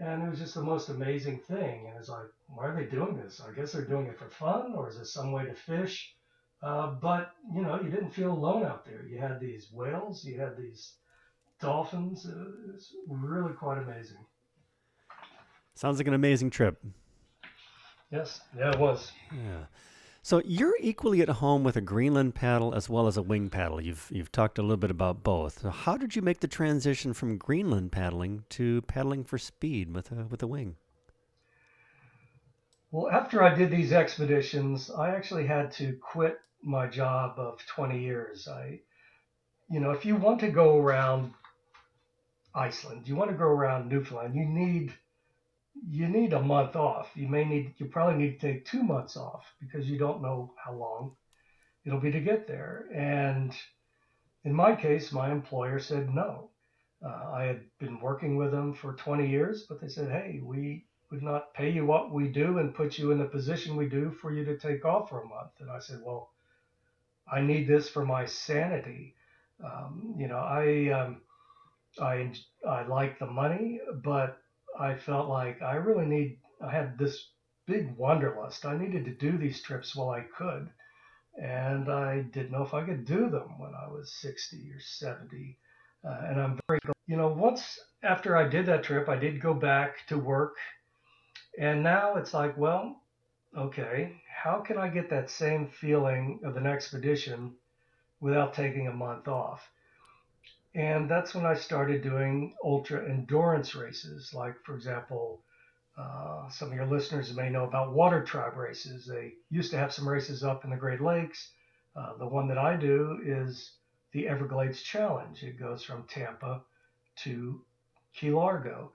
And it was just the most amazing thing. And it's like, why are they doing this? I guess they're doing it for fun, or is it some way to fish? Uh, but you know, you didn't feel alone out there. You had these whales, you had these dolphins. Uh, it's really quite amazing. Sounds like an amazing trip. Yes, yeah, it was. Yeah. So you're equally at home with a Greenland paddle as well as a wing paddle. You've you've talked a little bit about both. So how did you make the transition from Greenland paddling to paddling for speed with a with a wing? Well, after I did these expeditions, I actually had to quit my job of 20 years. I, you know, if you want to go around Iceland, you want to go around Newfoundland, you need you need a month off. You may need you probably need to take two months off because you don't know how long it'll be to get there. And in my case, my employer said no. Uh, I had been working with them for 20 years, but they said, "Hey, we would not pay you what we do and put you in the position we do for you to take off for a month." And I said, "Well, I need this for my sanity. Um, you know, I um, I I like the money, but I felt like I really need. I had this big wanderlust. I needed to do these trips while I could, and I didn't know if I could do them when I was 60 or 70. Uh, and I'm very, you know, once after I did that trip, I did go back to work, and now it's like, well, okay, how can I get that same feeling of an expedition without taking a month off? And that's when I started doing ultra endurance races, like, for example, uh, some of your listeners may know about water tribe races. They used to have some races up in the Great Lakes. Uh, the one that I do is the Everglades Challenge. It goes from Tampa to Key Largo.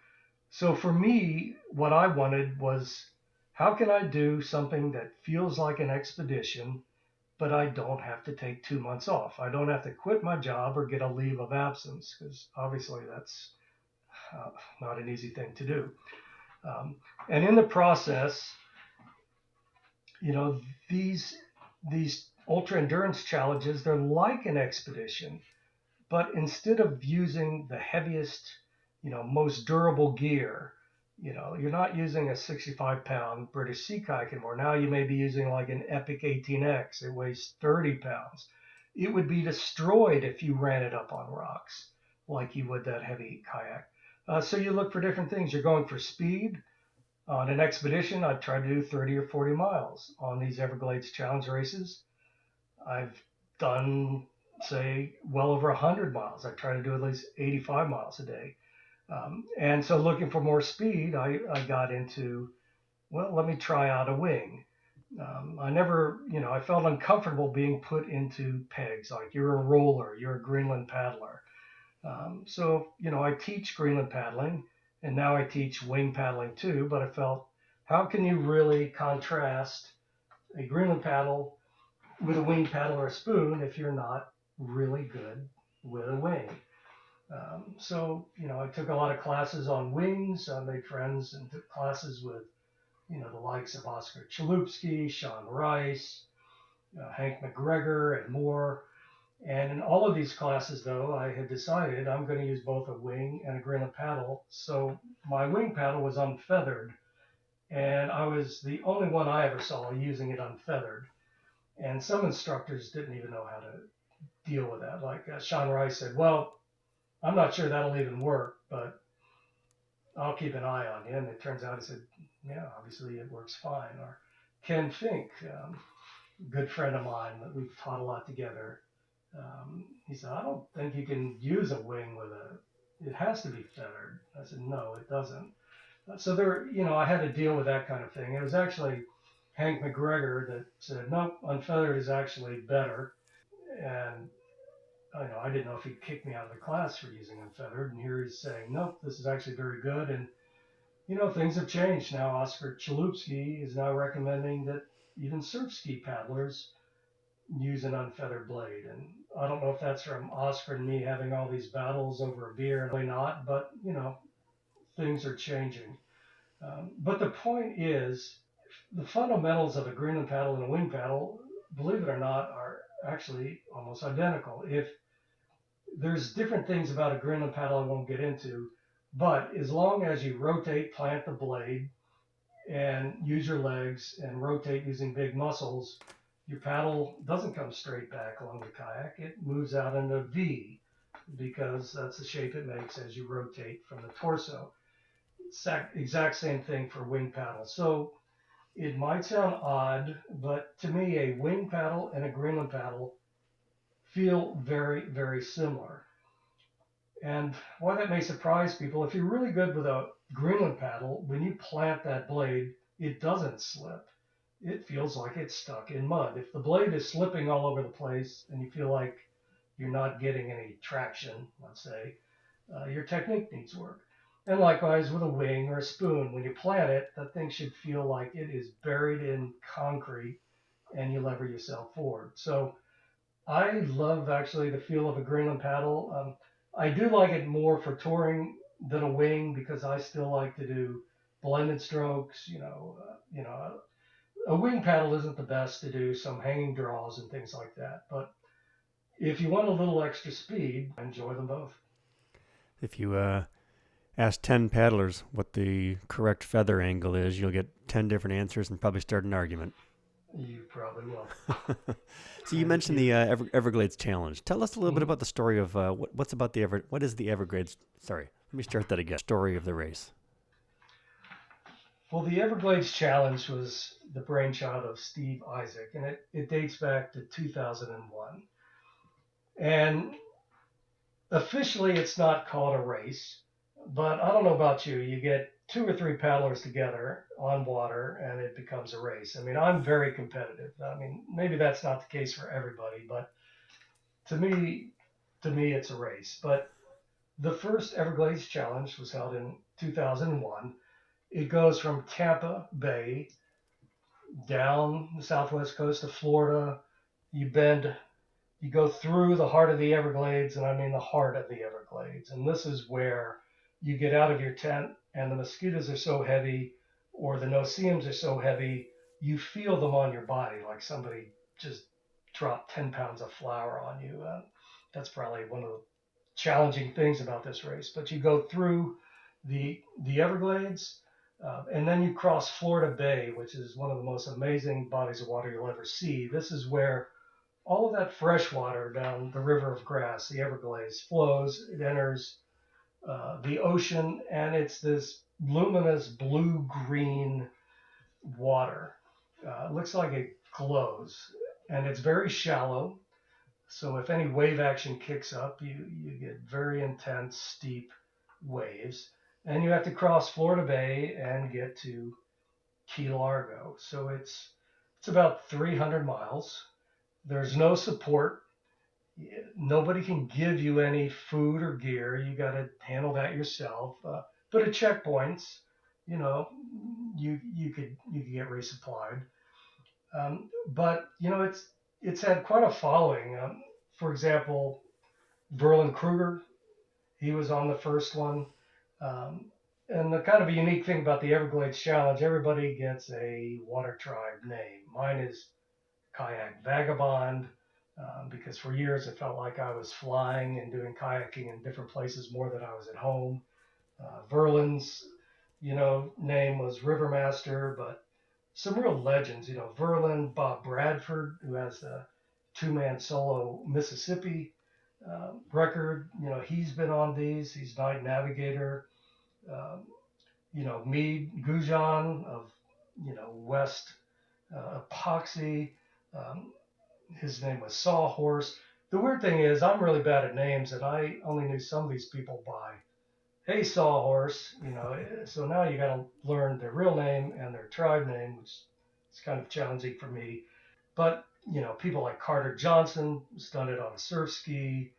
So for me, what I wanted was how can I do something that feels like an expedition, but I don't have to take two months off? I don't have to quit my job or get a leave of absence because obviously that's uh, not an easy thing to do. Um, and in the process, you know, these these ultra endurance challenges, they're like an expedition, but instead of using the heaviest, you know, most durable gear, you know, you're not using a 65 pound British sea kayak anymore. Now you may be using like an Epic 18X. It weighs 30 pounds. It would be destroyed if you ran it up on rocks like you would that heavy kayak. Uh, so you look for different things. You're going for speed. On an expedition, I'd try to do 30 or 40 miles. On these Everglades Challenge races, I've done, say, well over 100 miles. I try to do at least 85 miles a day. Um, and so looking for more speed, I, I got into, well, let me try out a wing. Um, I never, you know, I felt uncomfortable being put into pegs like you're a roller, you're a Greenland paddler. Um, so, you know, I teach Greenland paddling and now I teach wing paddling too, but I felt how can you really contrast a Greenland paddle with a wing paddle or a spoon if you're not really good with a wing? Um, so, you know, I took a lot of classes on wings. I made friends and took classes with, you know, the likes of Oscar Chalupsky, Sean Rice, uh, Hank McGregor, and more. And in all of these classes, though, I had decided I'm going to use both a wing and a Greenland paddle. So my wing paddle was unfeathered, and I was the only one I ever saw using it unfeathered. And some instructors didn't even know how to deal with that. Like uh, Sean Rice said, Well, I'm not sure that'll even work, but I'll keep an eye on. And it turns out he said, Yeah, obviously it works fine. Or Ken Fink, um, good friend of mine that we've taught a lot together um, he said, I don't think you can use a wing with a, it has to be feathered. I said, no, it doesn't. So there, you know, I had to deal with that kind of thing. It was actually Hank McGregor that said, no, unfeathered is actually better. And I know I didn't know if he'd kick me out of the class for using unfeathered. And here he's saying, nope, this is actually very good. And, you know, things have changed now. Oscar Chalupsky is now recommending that even surf ski paddlers use an unfeathered blade. And I don't know if that's from Oscar and me having all these battles over a beer, and really not, but you know, things are changing. Um, but the point is, the fundamentals of a Greenland paddle and a wing paddle, believe it or not, are actually almost identical. If there's different things about a Greenland paddle I won't get into, but as long as you rotate, plant the blade, and use your legs and rotate using big muscles, your paddle doesn't come straight back along the kayak. It moves out in a V because that's the shape it makes as you rotate from the torso. Exact, exact same thing for wing paddle. So it might sound odd, but to me, a wing paddle and a Greenland paddle feel very, very similar. And why that may surprise people, if you're really good with a Greenland paddle, when you plant that blade, it doesn't slip it feels like it's stuck in mud. If the blade is slipping all over the place and you feel like you're not getting any traction, let's say, uh, your technique needs work. And likewise with a wing or a spoon, when you plant it, that thing should feel like it is buried in concrete and you lever yourself forward. So I love actually the feel of a Greenland paddle. Um, I do like it more for touring than a wing because I still like to do blended strokes, you know, uh, you know, a wing paddle isn't the best to do some hanging draws and things like that. But if you want a little extra speed, enjoy them both. If you uh, ask 10 paddlers what the correct feather angle is, you'll get 10 different answers and probably start an argument. You probably will. so you mentioned the uh, Ever- Everglades Challenge. Tell us a little mm-hmm. bit about the story of uh, what, what's about the Ever. What is the Everglades? Sorry, let me start that again. Story of the race. Well, the Everglades Challenge was the brainchild of Steve Isaac, and it, it dates back to 2001. And officially, it's not called a race, but I don't know about you. You get two or three paddlers together on water, and it becomes a race. I mean, I'm very competitive. I mean, maybe that's not the case for everybody, but to me, to me, it's a race. But the first Everglades Challenge was held in 2001 it goes from Tampa Bay down the southwest coast of Florida. You bend, you go through the heart of the Everglades, and I mean the heart of the Everglades. And this is where you get out of your tent, and the mosquitoes are so heavy, or the no-see-ums are so heavy, you feel them on your body like somebody just dropped 10 pounds of flour on you. Uh, that's probably one of the challenging things about this race. But you go through the the Everglades uh, and then you cross Florida Bay, which is one of the most amazing bodies of water you'll ever see. This is where all of that fresh water down the River of Grass, the Everglades, flows. It enters uh, the ocean, and it's this luminous blue green water. Uh, looks like it glows, and it's very shallow. So if any wave action kicks up, you, you get very intense, steep waves. And you have to cross Florida Bay and get to Key Largo. So it's it's about 300 miles. There's no support. Nobody can give you any food or gear. You got to handle that yourself. Uh, but at checkpoints, you know, you you could you could get resupplied. Um, but you know, it's it's had quite a following. Um, for example, Verlen Kruger, he was on the first one. Um, and the kind of a unique thing about the Everglades Challenge, everybody gets a water tribe name. Mine is Kayak Vagabond um, because for years it felt like I was flying and doing kayaking in different places more than I was at home. Uh, Verlen's, you know, name was Rivermaster, but some real legends, you know, Verlen, Bob Bradford, who has the two-man solo Mississippi uh, record, you know, he's been on these. He's Night Navigator um, you know, Meade Gougeon of, you know, West uh, Epoxy. Um, his name was Sawhorse. The weird thing is, I'm really bad at names, and I only knew some of these people by, hey, Sawhorse, you know. Eh, so now you got to learn their real name and their tribe name, which is kind of challenging for me. But you know, people like Carter Johnson it on a surf ski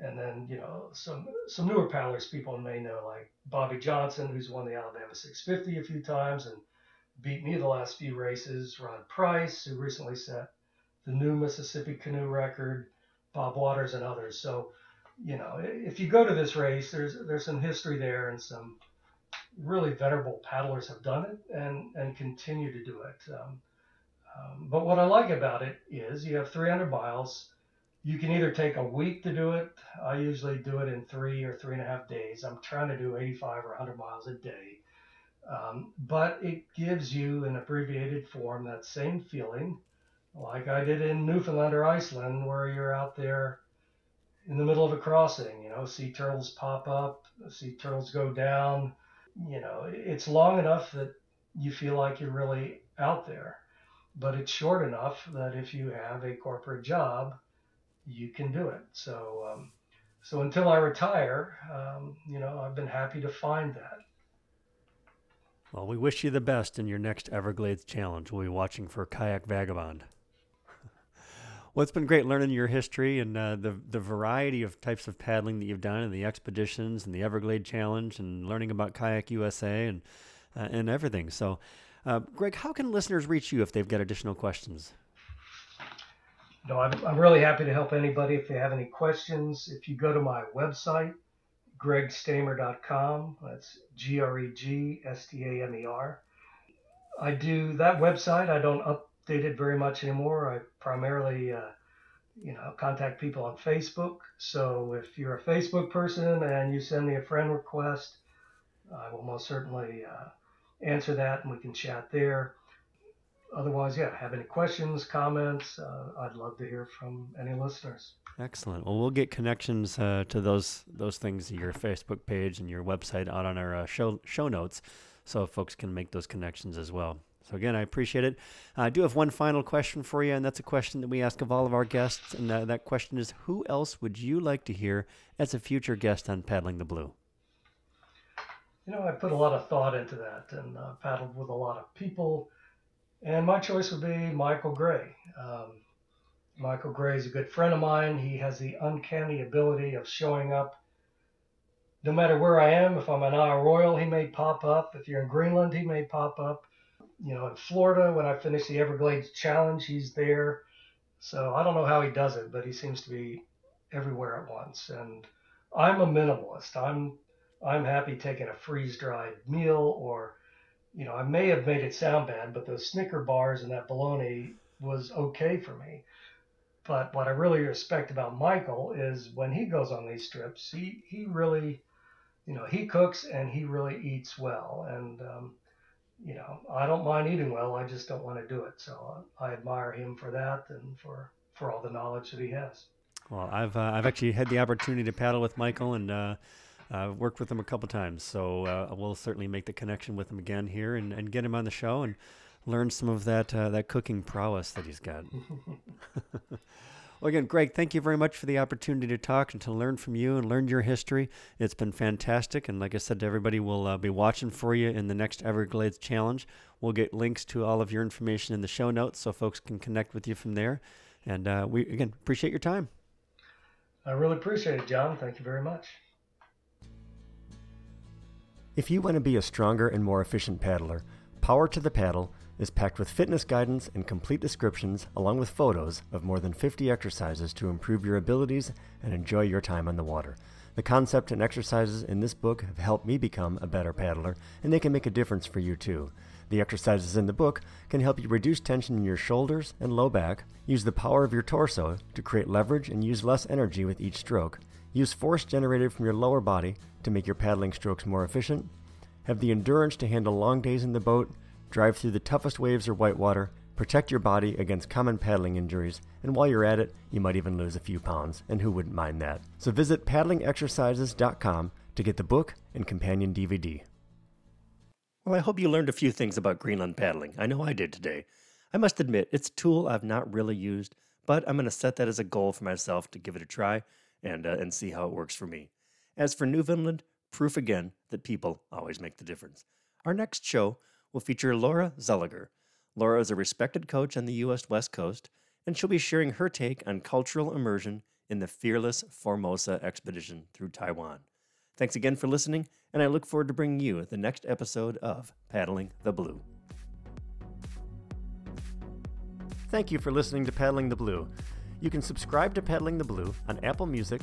and then you know some some newer paddlers people may know like Bobby Johnson, who's won the Alabama 650 a few times and beat me the last few races. Rod Price, who recently set the new Mississippi canoe record. Bob Waters and others. So you know if you go to this race, there's there's some history there and some really venerable paddlers have done it and and continue to do it. Um, um, but what I like about it is you have 300 miles you can either take a week to do it. I usually do it in three or three and a half days. I'm trying to do 85 or 100 miles a day. Um, but it gives you an abbreviated form that same feeling, like I did in Newfoundland or Iceland, where you're out there in the middle of a crossing. You know, sea turtles pop up, sea turtles go down. You know, it's long enough that you feel like you're really out there, but it's short enough that if you have a corporate job, you can do it. So, um, so until I retire, um, you know, I've been happy to find that. Well, we wish you the best in your next Everglades challenge. We'll be watching for Kayak Vagabond. Well, it's been great learning your history and uh, the the variety of types of paddling that you've done, and the expeditions, and the Everglade Challenge, and learning about Qajaq USA and uh, and everything. So, uh, Greg, how can listeners reach you if they've got additional questions? No, I'm, I'm really happy to help anybody if they have any questions. If you go to my website, gregstamer.com, that's G R E G S T A M E R. I do that website. I don't update it very much anymore. I primarily, uh, you know, contact people on Facebook. So if you're a Facebook person and you send me a friend request, I will most certainly uh, answer that and we can chat there otherwise, yeah, have any questions, comments, uh, I'd love to hear from any listeners. Excellent. Well, we'll get connections uh, to those those things, your Facebook page and your website, out on our uh, show show notes, so folks can make those connections as well. So again, I appreciate it. I do have one final question for you, and that's a question that we ask of all of our guests, and uh, that question is: Who else would you like to hear as a future guest on Paddling the Blue? You know, I put a lot of thought into that, and uh, paddled with a lot of people and my choice would be Michael Gray. Um, Michael Gray is a good friend of mine. He has the uncanny ability of showing up no matter where I am. If I'm in Isle Royale, he may pop up. If you're in Greenland, he may pop up. You know, in Florida, when I finish the Everglades Challenge, he's there. So I don't know how he does it, but he seems to be everywhere at once. And I'm a minimalist. I'm I'm happy taking a freeze dried meal or you know, I may have made it sound bad, but those Snicker bars and that bologna was okay for me. But what I really respect about Michael is when he goes on these trips, he, he really, you know, he cooks and he really eats well. And, um, you know, I don't mind eating well. I just don't want to do it. So I, I admire him for that and for, for all the knowledge that he has. Well, I've, uh, I've actually had the opportunity to paddle with Michael and, uh, uh, worked with him a couple times, so uh, we'll certainly make the connection with him again here and, and get him on the show and learn some of that uh, that cooking prowess that he's got. well, again, Greg, thank you very much for the opportunity to talk and to learn from you and learn your history. It's been fantastic, and like I said to everybody, we'll uh, be watching for you in the next Everglades Challenge. We'll get links to all of your information in the show notes so folks can connect with you from there. And uh, we again appreciate your time. I really appreciate it, John. Thank you very much. If you want to be a stronger and more efficient paddler, Power to the Paddle is packed with fitness guidance and complete descriptions, along with photos of more than 50 exercises to improve your abilities and enjoy your time on the water. The concept and exercises in this book have helped me become a better paddler, and they can make a difference for you too. The exercises in the book can help you reduce tension in your shoulders and low back, use the power of your torso to create leverage and use less energy with each stroke, use force generated from your lower body to make your paddling strokes more efficient, have the endurance to handle long days in the boat, drive through the toughest waves or whitewater, protect your body against common paddling injuries, and while you're at it, you might even lose a few pounds, and who wouldn't mind that? So visit paddlingexercises.com to get the book and companion DVD. Well, I hope you learned a few things about Greenland paddling. I know I did today. I must admit, it's a tool I've not really used, but I'm going to set that as a goal for myself to give it a try and, uh, and see how it works for me. As for Newfoundland, proof again that people always make the difference. Our next show will feature Laura Zelliger. Laura is a respected coach on the U.S. West Coast, and she'll be sharing her take on cultural immersion in the fearless Formosa expedition through Taiwan. Thanks again for listening, and I look forward to bringing you the next episode of Paddling the Blue. Thank you for listening to Paddling the Blue. You can subscribe to Paddling the Blue on Apple Music,